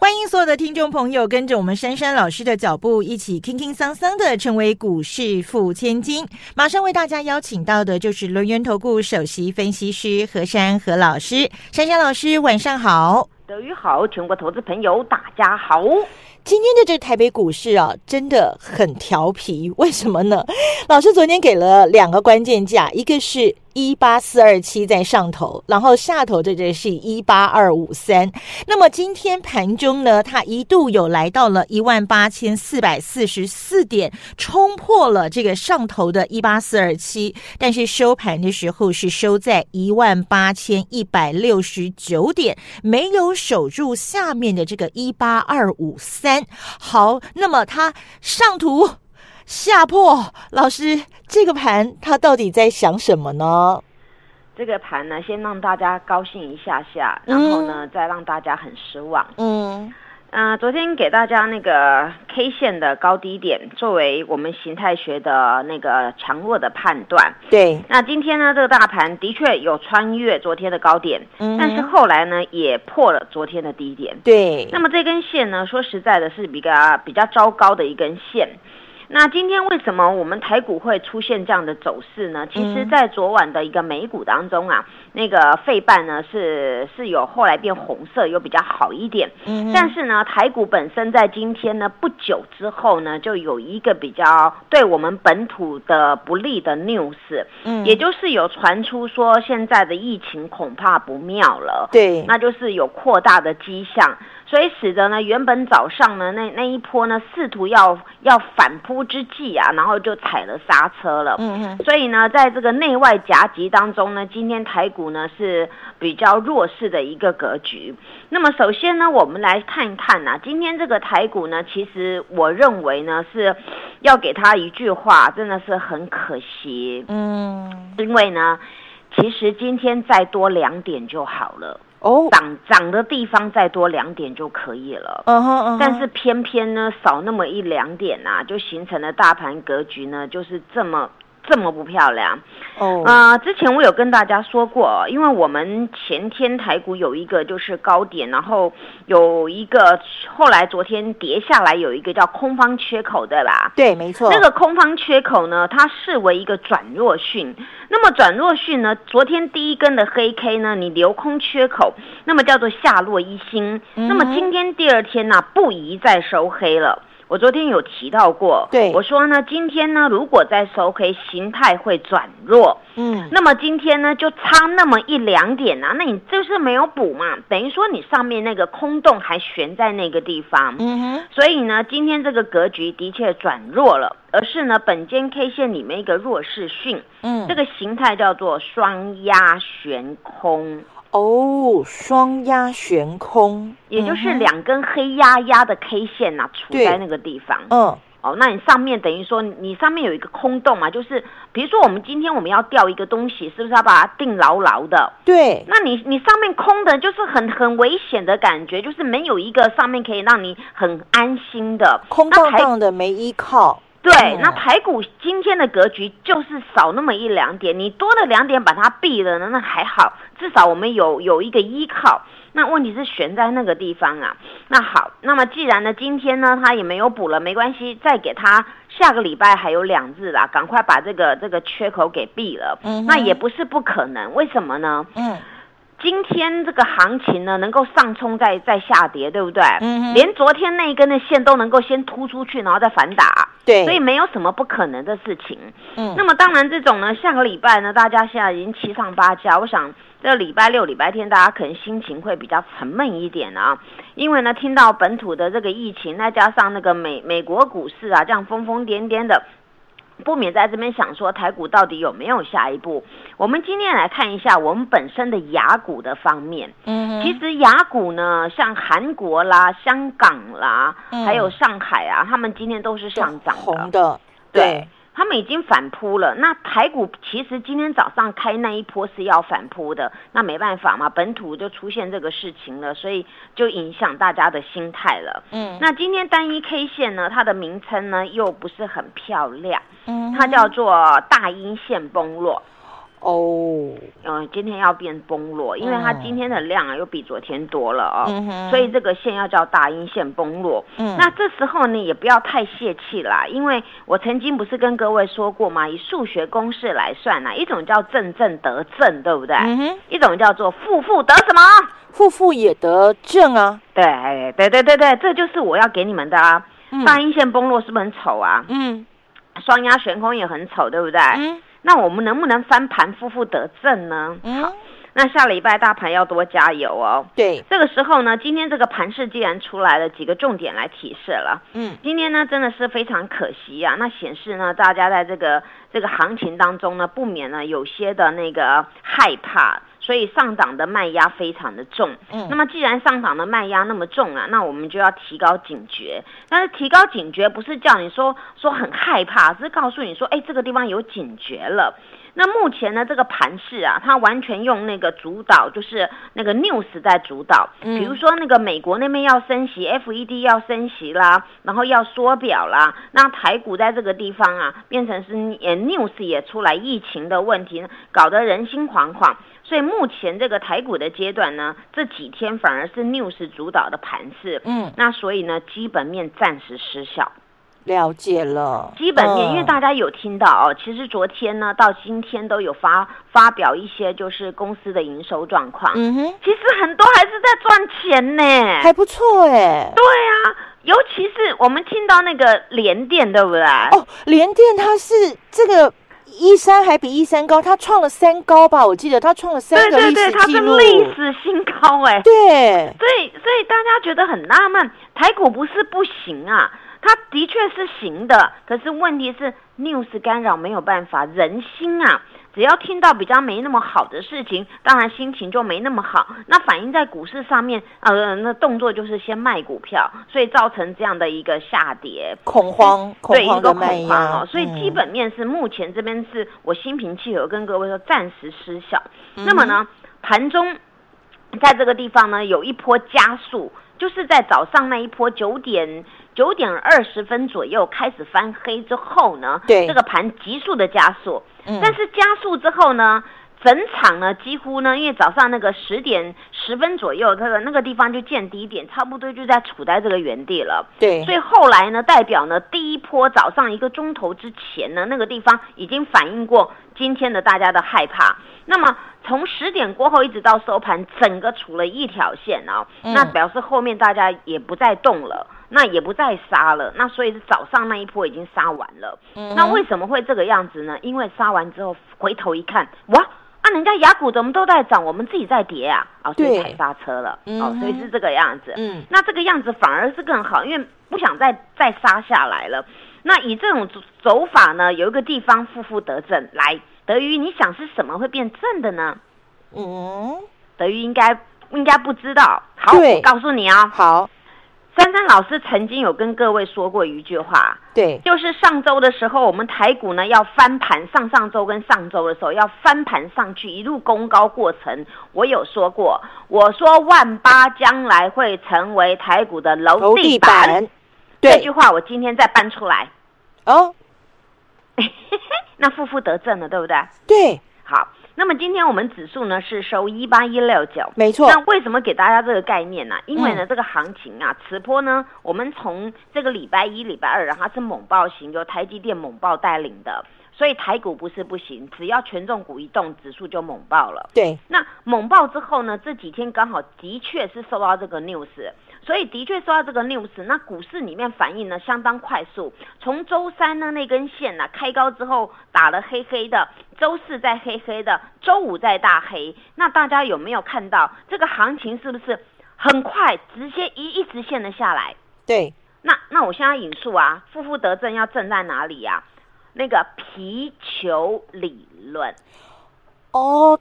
欢迎所有的听众朋友跟着我们珊珊老师的脚步，一起轻轻桑桑的成为股市富千金。马上为大家邀请到的就是轮源投顾首席分析师何珊何老师。珊珊老师，晚上好。德语好，全国投资朋友大家好。今天的这台北股市啊，真的很调皮，为什么呢？老师昨天给了两个关键价，一个是。一八四二七在上头，然后下头这这是一八二五三。那么今天盘中呢，它一度有来到了一万八千四百四十四点，冲破了这个上头的一八四二七，但是收盘的时候是收在一万八千一百六十九点，没有守住下面的这个一八二五三。好，那么它上图。下破老师，这个盘他到底在想什么呢？这个盘呢，先让大家高兴一下下，然后呢，再让大家很失望。嗯嗯，昨天给大家那个 K 线的高低点，作为我们形态学的那个强弱的判断。对。那今天呢，这个大盘的确有穿越昨天的高点，但是后来呢，也破了昨天的低点。对。那么这根线呢，说实在的，是比较比较糟糕的一根线。那今天为什么我们台股会出现这样的走势呢？其实，在昨晚的一个美股当中啊，那个费半呢是是有后来变红色，又比较好一点。嗯，但是呢，台股本身在今天呢不久之后呢，就有一个比较对我们本土的不利的 news，嗯，也就是有传出说现在的疫情恐怕不妙了。对，那就是有扩大的迹象。所以使得呢，原本早上呢那那一波呢试图要要反扑之际啊，然后就踩了刹车了。嗯嗯。所以呢，在这个内外夹击当中呢，今天台股呢是比较弱势的一个格局。那么首先呢，我们来看一看呐，今天这个台股呢，其实我认为呢是要给他一句话，真的是很可惜。嗯。因为呢，其实今天再多两点就好了。哦，涨涨的地方再多两点就可以了。嗯哼嗯，但是偏偏呢少那么一两点啊，就形成了大盘格局呢就是这么。这么不漂亮哦！啊，之前我有跟大家说过，因为我们前天台股有一个就是高点，然后有一个后来昨天跌下来有一个叫空方缺口的啦。对，没错。那个空方缺口呢，它视为一个转弱讯。那么转弱讯呢，昨天第一根的黑 K 呢，你留空缺口，那么叫做下落一星。那么今天第二天呢，不宜再收黑了。我昨天有提到过，对。我说呢，今天呢，如果在收黑，形态会转弱，嗯，那么今天呢，就差那么一两点啊，那你就是没有补嘛，等于说你上面那个空洞还悬在那个地方，嗯哼，所以呢，今天这个格局的确转弱了，而是呢，本间 K 线里面一个弱势讯，嗯，这个形态叫做双压悬空。哦，双压悬空，也就是两根黑压压的 K 线呐，处在那个地方。嗯，哦，那你上面等于说你上面有一个空洞嘛，就是比如说我们今天我们要吊一个东西，是不是要把它定牢牢的？对，那你你上面空的，就是很很危险的感觉，就是没有一个上面可以让你很安心的，空荡荡的没依靠。对，那台股今天的格局就是少那么一两点，你多了两点把它避了呢，那还好，至少我们有有一个依靠。那问题是悬在那个地方啊。那好，那么既然呢今天呢它也没有补了，没关系，再给它下个礼拜还有两日啦，赶快把这个这个缺口给闭了。嗯，那也不是不可能，为什么呢？嗯。今天这个行情呢，能够上冲再再下跌，对不对？嗯连昨天那一根的线都能够先突出去，然后再反打，对，所以没有什么不可能的事情。嗯，那么当然这种呢，下个礼拜呢，大家现在已经七上八下，我想这礼拜六、礼拜天大家可能心情会比较沉闷一点啊，因为呢，听到本土的这个疫情，再加上那个美美国股市啊，这样疯疯癫癫的。不免在这边想说，台股到底有没有下一步？我们今天来看一下我们本身的雅股的方面。嗯，其实雅股呢，像韩国啦、香港啦，还有上海啊，他们今天都是上涨的。对。他们已经反扑了。那台股其实今天早上开那一波是要反扑的，那没办法嘛，本土就出现这个事情了，所以就影响大家的心态了。嗯，那今天单一 K 线呢，它的名称呢又不是很漂亮，嗯，它叫做大阴线崩落。哦，嗯，今天要变崩落，因为它今天的量啊又比昨天多了哦，所以这个线要叫大阴线崩落。嗯，那这时候呢也不要太泄气啦，因为我曾经不是跟各位说过吗？以数学公式来算呢，一种叫正正得正，对不对？嗯哼，一种叫做负负得什么？负负也得正啊。对，对对对对，这就是我要给你们的啊。大阴线崩落是不是很丑啊？嗯，双压悬空也很丑，对不对？嗯。那我们能不能翻盘，负负得正呢？好，那下礼拜大盘要多加油哦。对，这个时候呢，今天这个盘势既然出来了，几个重点来提示了。嗯，今天呢真的是非常可惜呀，那显示呢大家在这个这个行情当中呢，不免呢有些的那个害怕。所以上档的卖压非常的重，嗯，那么既然上档的卖压那么重啊，那我们就要提高警觉。但是提高警觉不是叫你说说很害怕，是告诉你说，哎，这个地方有警觉了。那目前呢，这个盘势啊，它完全用那个主导，就是那个 news 在主导。嗯，比如说那个美国那边要升息，FED 要升息啦，然后要缩表啦，那台股在这个地方啊，变成是呃 news 也出来疫情的问题，搞得人心惶惶。所以目前这个台股的阶段呢，这几天反而是 news 主导的盘势，嗯，那所以呢，基本面暂时失效。了解了，基本面，因为大家有听到哦，其实昨天呢到今天都有发发表一些就是公司的营收状况，嗯哼，其实很多还是在赚钱呢，还不错哎。对啊，尤其是我们听到那个联电，对不对？哦，联电它是这个。一三还比一三高，他创了三高吧？我记得他创了三个历史他是，历史新高哎！对，所以所以大家觉得很纳闷，台股不是不行啊，它的确是行的，可是问题是 news 干扰没有办法，人心啊。只要听到比较没那么好的事情，当然心情就没那么好。那反映在股市上面，呃，那动作就是先卖股票，所以造成这样的一个下跌、恐慌，对一个恐慌哦。所以基本面是目前这边是我心平气和跟各位说暂时失效。那么呢，盘中在这个地方呢有一波加速，就是在早上那一波九点九点二十分左右开始翻黑之后呢，对这个盘急速的加速。但是加速之后呢，整场呢几乎呢，因为早上那个十点十分左右，它的那个地方就见低点，差不多就在处在这个原地了。对，所以后来呢，代表呢第一波早上一个钟头之前呢，那个地方已经反映过今天的大家的害怕。那么从十点过后一直到收盘，整个除了一条线哦，那表示后面大家也不再动了。那也不再杀了，那所以是早上那一波已经杀完了。那为什么会这个样子呢？因为杀完之后回头一看，哇，啊，人家雅股怎么都在涨，我们自己在跌啊，啊，所以踩刹车了。哦，所以是这个样子。嗯，那这个样子反而是更好，因为不想再再杀下来了。那以这种走法呢，有一个地方负负得正，来，德瑜，你想是什么会变正的呢？嗯，德瑜应该应该不知道。好，我告诉你啊。好。珊珊老师曾经有跟各位说过一句话，对，就是上周的时候，我们台股呢要翻盘，上上周跟上周的时候要翻盘上去，一路攻高过程，我有说过，我说万八将来会成为台股的楼地板，这句话我今天再搬出来，哦，那负负得正了，对不对？对，好。那么今天我们指数呢是收一八一六九，没错。那为什么给大家这个概念呢？因为呢这个行情啊，此波呢，我们从这个礼拜一、礼拜二，然后是猛爆型，由台积电猛爆带领的，所以台股不是不行，只要权重股一动，指数就猛爆了。对。那猛爆之后呢，这几天刚好的确是受到这个 news。所以的确说到这个 news，那股市里面反应呢相当快速。从周三呢那根线呢开高之后打了黑黑的，周四再黑黑的，周五再大黑。那大家有没有看到这个行情是不是很快直接一一直线的下来？对。那那我现在引述啊，负负得正要正在哪里呀？那个皮球理论。哦，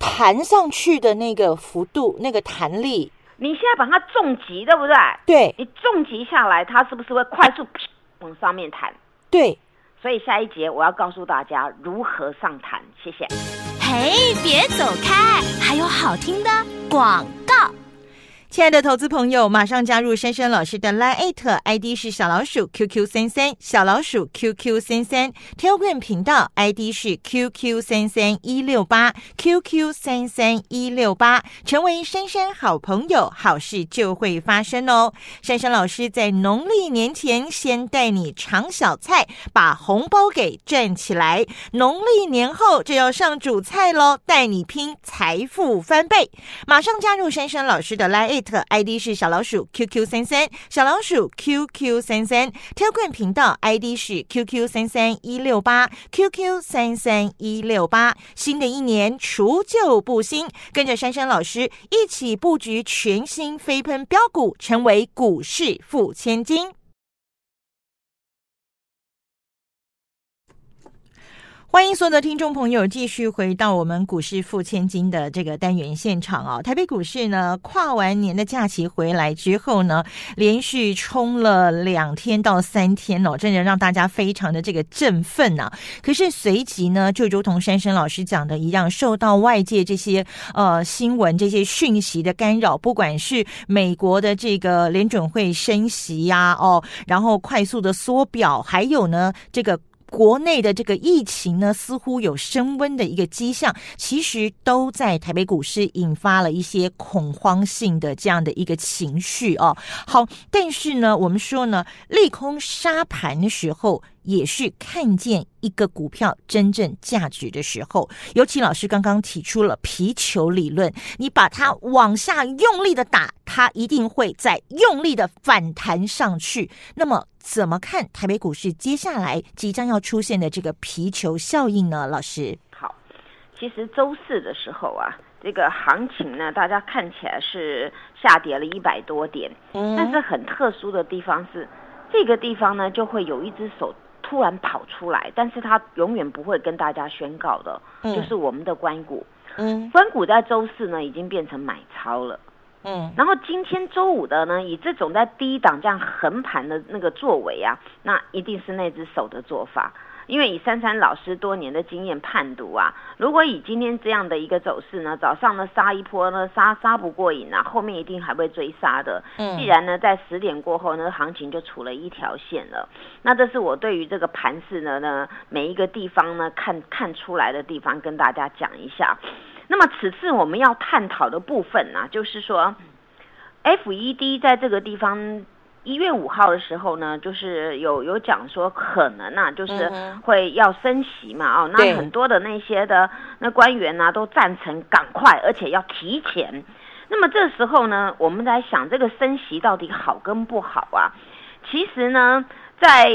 弹上去的那个幅度，那个弹力。你现在把它重击，对不对？对，你重击下来，它是不是会快速 往上面弹？对，所以下一节我要告诉大家如何上弹。谢谢。嘿，别走开，还有好听的广告。亲爱的投资朋友，马上加入珊珊老师的 Line ID 是小老鼠 QQ 三三，小老鼠 QQ 三三，Telegram 频道 ID 是 QQ 三三一六八 QQ 三三一六八，成为珊珊好朋友，好事就会发生哦。珊珊老师在农历年前先带你尝小菜，把红包给赚起来，农历年后就要上主菜喽，带你拼财富翻倍。马上加入珊珊老师的 Line。特 ID 是小老鼠 QQ 三三，小老鼠 QQ 三三，Telegram 频道 ID 是 QQ 三三一六八 QQ 三三一六八。新的一年除旧布新，跟着珊珊老师一起布局全新飞喷标股，成为股市富千金。欢迎所有的听众朋友继续回到我们股市付千金的这个单元现场啊！台北股市呢，跨完年的假期回来之后呢，连续冲了两天到三天哦，真的让大家非常的这个振奋呐。可是随即呢，就如同珊珊老师讲的一样，受到外界这些呃新闻、这些讯息的干扰，不管是美国的这个联准会升息呀，哦，然后快速的缩表，还有呢这个。国内的这个疫情呢，似乎有升温的一个迹象，其实都在台北股市引发了一些恐慌性的这样的一个情绪哦。好，但是呢，我们说呢，利空杀盘的时候。也是看见一个股票真正价值的时候，尤其老师刚刚提出了皮球理论，你把它往下用力的打，它一定会在用力的反弹上去。那么，怎么看台北股市接下来即将要出现的这个皮球效应呢？老师，好，其实周四的时候啊，这个行情呢，大家看起来是下跌了一百多点，嗯，但是很特殊的地方是，这个地方呢，就会有一只手。突然跑出来，但是他永远不会跟大家宣告的，就是我们的关谷。嗯，关谷在周四呢已经变成买超了。嗯，然后今天周五的呢，以这种在低档这样横盘的那个作为啊，那一定是那只手的做法。因为以珊珊老师多年的经验判读啊，如果以今天这样的一个走势呢，早上呢杀一波呢杀杀不过瘾啊，后面一定还会追杀的。嗯，既然呢在十点过后呢，行情就出了一条线了，那这是我对于这个盘势呢呢每一个地方呢看看出来的地方跟大家讲一下。那么此次我们要探讨的部分呢，就是说，F E D 在这个地方。一月五号的时候呢，就是有有讲说可能啊，就是会要升息嘛，哦，那很多的那些的那官员呢都赞成赶快，而且要提前。那么这时候呢，我们在想这个升息到底好跟不好啊？其实呢。在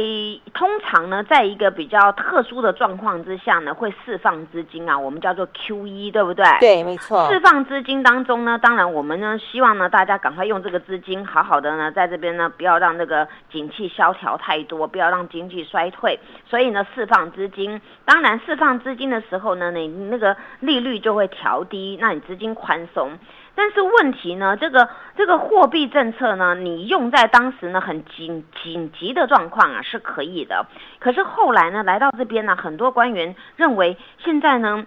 通常呢，在一个比较特殊的状况之下呢，会释放资金啊，我们叫做 Q E，对不对？对，没错。释放资金当中呢，当然我们呢希望呢大家赶快用这个资金，好好的呢在这边呢不要让那个景气萧条太多，不要让经济衰退，所以呢释放资金。当然释放资金的时候呢，你那个利率就会调低，那你资金宽松。但是问题呢，这个这个货币政策呢，你用在当时呢很紧紧急的状况啊是可以的。可是后来呢，来到这边呢，很多官员认为现在呢，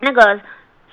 那个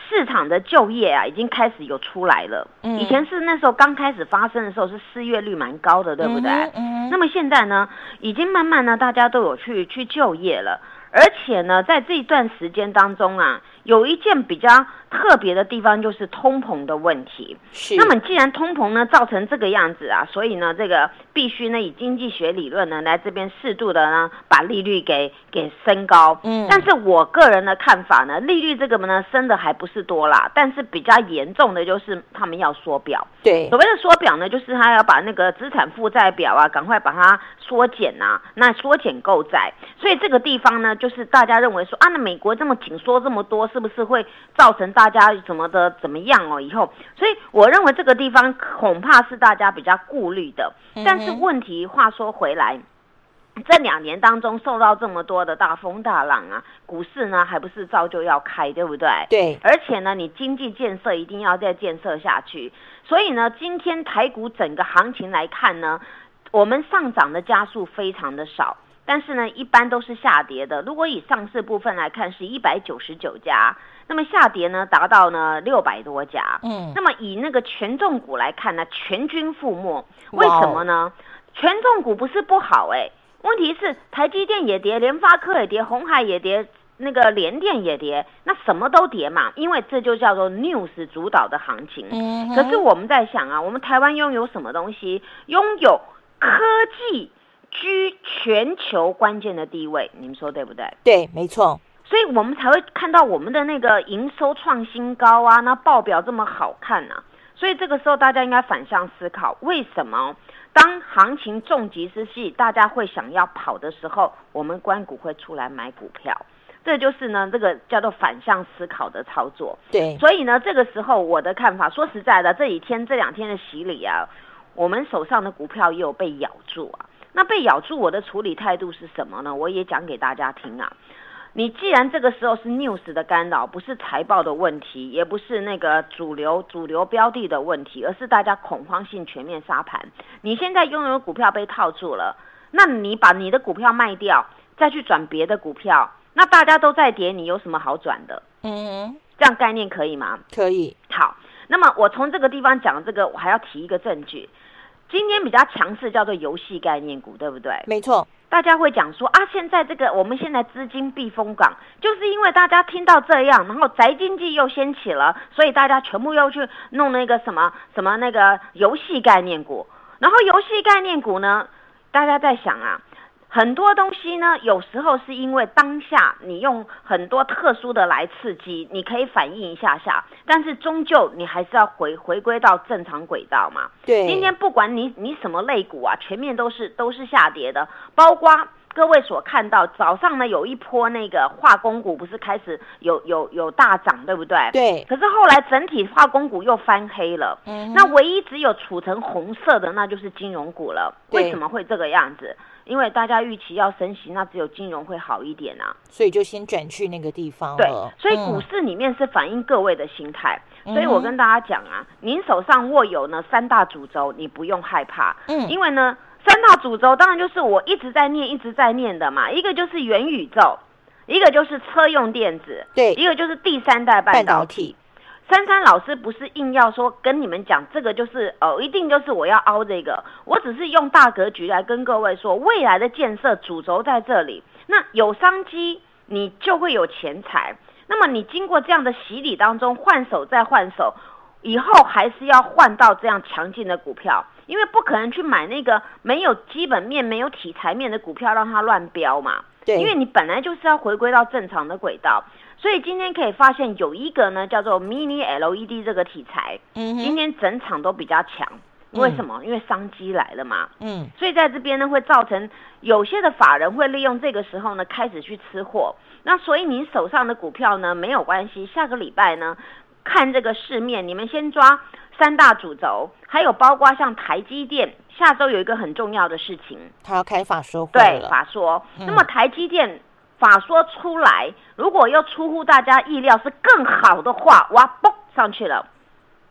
市场的就业啊已经开始有出来了。嗯。以前是那时候刚开始发生的时候是失业率蛮高的，对不对？嗯。那么现在呢，已经慢慢呢，大家都有去去就业了，而且呢，在这一段时间当中啊。有一件比较特别的地方，就是通膨的问题。是。那么既然通膨呢造成这个样子啊，所以呢，这个必须呢以经济学理论呢来这边适度的呢把利率给给升高。嗯。但是我个人的看法呢，利率这个呢升的还不是多啦，但是比较严重的就是他们要缩表。对。所谓的缩表呢，就是他要把那个资产负债表啊，赶快把它缩减呐。那缩减购债，所以这个地方呢，就是大家认为说啊，那美国这么紧缩这么多。是不是会造成大家怎么的怎么样哦？以后，所以我认为这个地方恐怕是大家比较顾虑的。但是问题话说回来，这两年当中受到这么多的大风大浪啊，股市呢还不是照旧要开，对不对？对。而且呢，你经济建设一定要再建设下去。所以呢，今天台股整个行情来看呢，我们上涨的加速非常的少。但是呢，一般都是下跌的。如果以上市部分来看，是一百九十九家，那么下跌呢达到呢六百多家。嗯，那么以那个权重股来看呢，全军覆没。为什么呢？权重股不是不好哎，问题是台积电也跌，联发科也跌，红海也跌。那个联电也跌，那什么都跌嘛，因为这就叫做 news 主导的行情。嗯，可是我们在想啊，我们台湾拥有什么东西？拥有科技居全球关键的地位，你们说对不对？对，没错。所以我们才会看到我们的那个营收创新高啊，那报表这么好看啊。所以这个时候大家应该反向思考，为什么当行情重疾之际，大家会想要跑的时候，我们关股会出来买股票？这就是呢，这个叫做反向思考的操作。对，所以呢，这个时候我的看法，说实在的，这几天这两天的洗礼啊，我们手上的股票也有被咬住啊。那被咬住，我的处理态度是什么呢？我也讲给大家听啊。你既然这个时候是 news 的干扰，不是财报的问题，也不是那个主流主流标的的问题，而是大家恐慌性全面杀盘。你现在拥有股票被套住了，那你把你的股票卖掉，再去转别的股票。那大家都在跌，你有什么好转的？嗯，这样概念可以吗？可以。好，那么我从这个地方讲这个，我还要提一个证据。今天比较强势叫做游戏概念股，对不对？没错。大家会讲说啊，现在这个我们现在资金避风港，就是因为大家听到这样，然后宅经济又掀起了，所以大家全部又去弄那个什么什么那个游戏概念股。然后游戏概念股呢，大家在想啊。很多东西呢，有时候是因为当下你用很多特殊的来刺激，你可以反应一下下，但是终究你还是要回回归到正常轨道嘛。对，今天不管你你什么类股啊，全面都是都是下跌的，包括各位所看到早上呢有一波那个化工股不是开始有有有大涨，对不对？对。可是后来整体化工股又翻黑了，嗯，那唯一只有储成红色的那就是金融股了。为什么会这个样子？因为大家预期要升息，那只有金融会好一点啊，所以就先转去那个地方对，所以股市里面是反映各位的心态。所以我跟大家讲啊，您手上握有呢三大主轴，你不用害怕。嗯，因为呢三大主轴当然就是我一直在念、一直在念的嘛。一个就是元宇宙，一个就是车用电子，对，一个就是第三代半导体。珊珊老师不是硬要说跟你们讲这个就是哦，一定就是我要凹这个，我只是用大格局来跟各位说，未来的建设主轴在这里，那有商机你就会有钱财，那么你经过这样的洗礼当中换手再换手，以后还是要换到这样强劲的股票，因为不可能去买那个没有基本面、没有题材面的股票让它乱飙嘛，对，因为你本来就是要回归到正常的轨道。所以今天可以发现有一个呢，叫做 Mini LED 这个题材，嗯，今天整场都比较强，为什么？因为商机来了嘛，嗯，所以在这边呢会造成有些的法人会利用这个时候呢开始去吃货，那所以你手上的股票呢没有关系，下个礼拜呢看这个市面，你们先抓三大主轴，还有包括像台积电，下周有一个很重要的事情，他要开法说会对，法说，那么台积电。法说出来，如果又出乎大家意料是更好的话，哇，嘣上去了，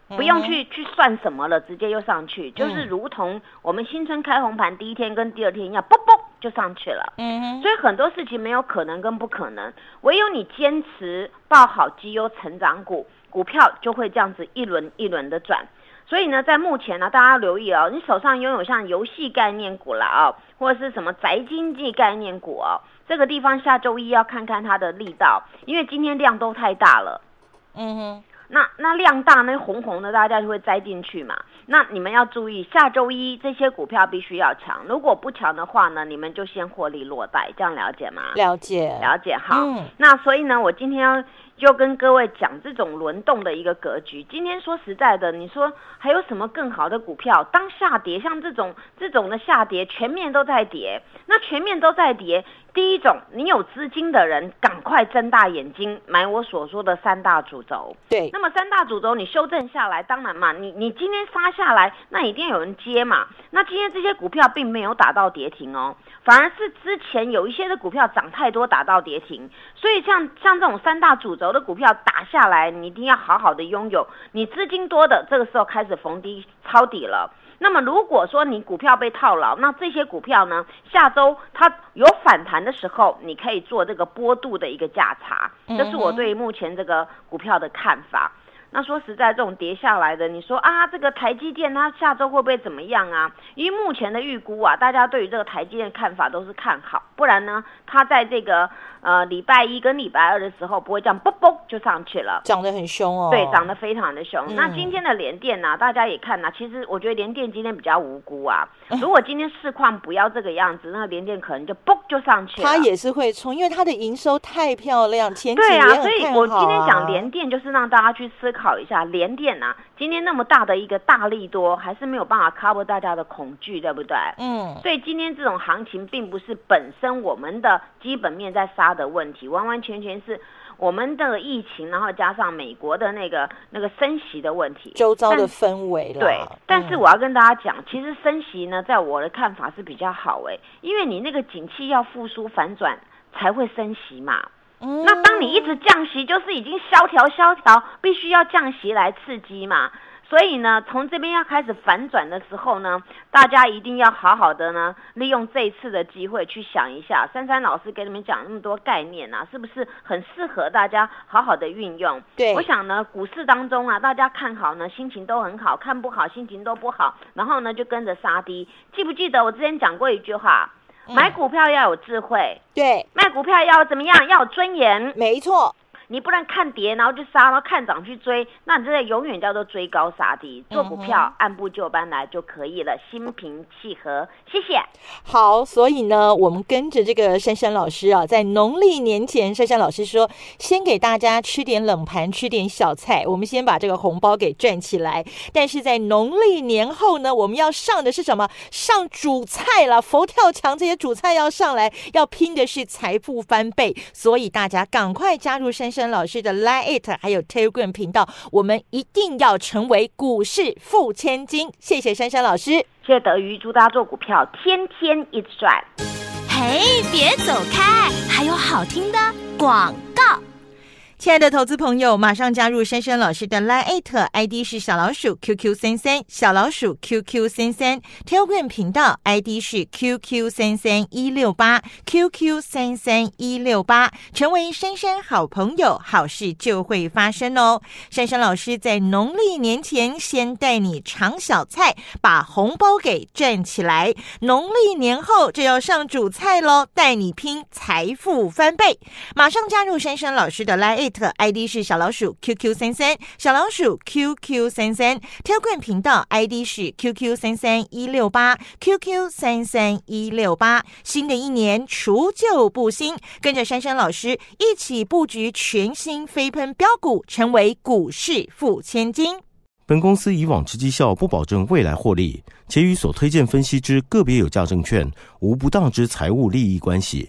不用去去算什么了，直接又上去，就是如同我们新春开红盘第一天跟第二天一样，嘣嘣就上去了。嗯，所以很多事情没有可能跟不可能，唯有你坚持抱好绩优成长股，股票就会这样子一轮一轮的转。所以呢，在目前呢，大家留意哦，你手上拥有像游戏概念股啦啊，或者是什么宅经济概念股哦。这个地方下周一要看看它的力道，因为今天量都太大了。嗯哼，那那量大，那红红的，大家就会栽进去嘛。那你们要注意，下周一这些股票必须要强，如果不强的话呢，你们就先获利落袋，这样了解吗？了解，了解。好，那所以呢，我今天要。就跟各位讲这种轮动的一个格局。今天说实在的，你说还有什么更好的股票？当下跌，像这种这种的下跌，全面都在跌，那全面都在跌，第一种，你有资金的人，赶快睁大眼睛买我所说的三大主轴。对，那么三大主轴你修正下来，当然嘛，你你今天杀下来，那一定有人接嘛。那今天这些股票并没有打到跌停哦，反而是之前有一些的股票涨太多打到跌停。所以像像这种三大主轴的股票打下来，你一定要好好的拥有。你资金多的，这个时候开始逢低抄底了。那么如果说你股票被套牢，那这些股票呢，下周它有反弹的时候，你可以做这个波度的一个价差，这是我对目前这个股票的看法。那说实在，这种跌下来的，你说啊，这个台积电它下周会不会怎么样啊？因为目前的预估啊，大家对于这个台积电看法都是看好，不然呢，它在这个呃礼拜一跟礼拜二的时候不会这样嘣嘣就上去了，涨得很凶哦。对，涨得非常的凶。那今天的联电呢，大家也看呐，其实我觉得联电今天比较无辜啊。如果今天市况不要这个样子，那联电可能就嘣就上去了。它也是会冲，因为它的营收太漂亮，前对啊，所以我今天讲联电就是让大家去思考。考一下联电呐，今天那么大的一个大利多，还是没有办法 cover 大家的恐惧，对不对？嗯，所以今天这种行情并不是本身我们的基本面在杀的问题，完完全全是我们的疫情，然后加上美国的那个那个升息的问题，周遭的氛围了。对，但是我要跟大家讲，其实升息呢，在我的看法是比较好哎，因为你那个景气要复苏反转才会升息嘛。那当你一直降息，就是已经萧条萧条，必须要降息来刺激嘛。所以呢，从这边要开始反转的时候呢，大家一定要好好的呢，利用这一次的机会去想一下，珊珊老师给你们讲那么多概念啊，是不是很适合大家好好的运用？对，我想呢，股市当中啊，大家看好呢，心情都很好；看不好，心情都不好，然后呢，就跟着杀低。记不记得我之前讲过一句话？买股票要有智慧，对；卖股票要怎么样？要有尊严，没错。你不能看跌，然后就杀，然后看涨去追，那你这个永远叫做追高杀低。做股票按部就班来就可以了，心平气和。谢谢。好，所以呢，我们跟着这个珊珊老师啊，在农历年前，珊珊老师说，先给大家吃点冷盘，吃点小菜，我们先把这个红包给赚起来。但是在农历年后呢，我们要上的是什么？上主菜了，佛跳墙这些主菜要上来，要拼的是财富翻倍。所以大家赶快加入珊珊。珊老师的 Line It 还有 Telegram 频道，我们一定要成为股市富千金。谢谢珊珊老师，谢谢德瑜，祝大家做股票天天一直赚。嘿，别走开，还有好听的广告。亲爱的投资朋友，马上加入珊珊老师的 Line ID 是小老鼠 QQ 三三，小老鼠 QQ 三三，Telegram 频道 ID 是 QQ 三三一六八 QQ 三三一六八，成为珊珊好朋友，好事就会发生哦。珊珊老师在农历年前先带你尝小菜，把红包给赚起来，农历年后就要上主菜喽，带你拼财富翻倍。马上加入珊珊老师的 Line。ID 是小老鼠 QQ 三三，小老鼠 QQ 三三，Telegram 频道 ID 是 QQ 三三一六八，QQ 三三一六八。新的一年除旧布新，跟着珊珊老师一起布局全新飞喷标股，成为股市富千金。本公司以往之绩效不保证未来获利，且与所推荐分析之个别有价证券无不当之财务利益关系。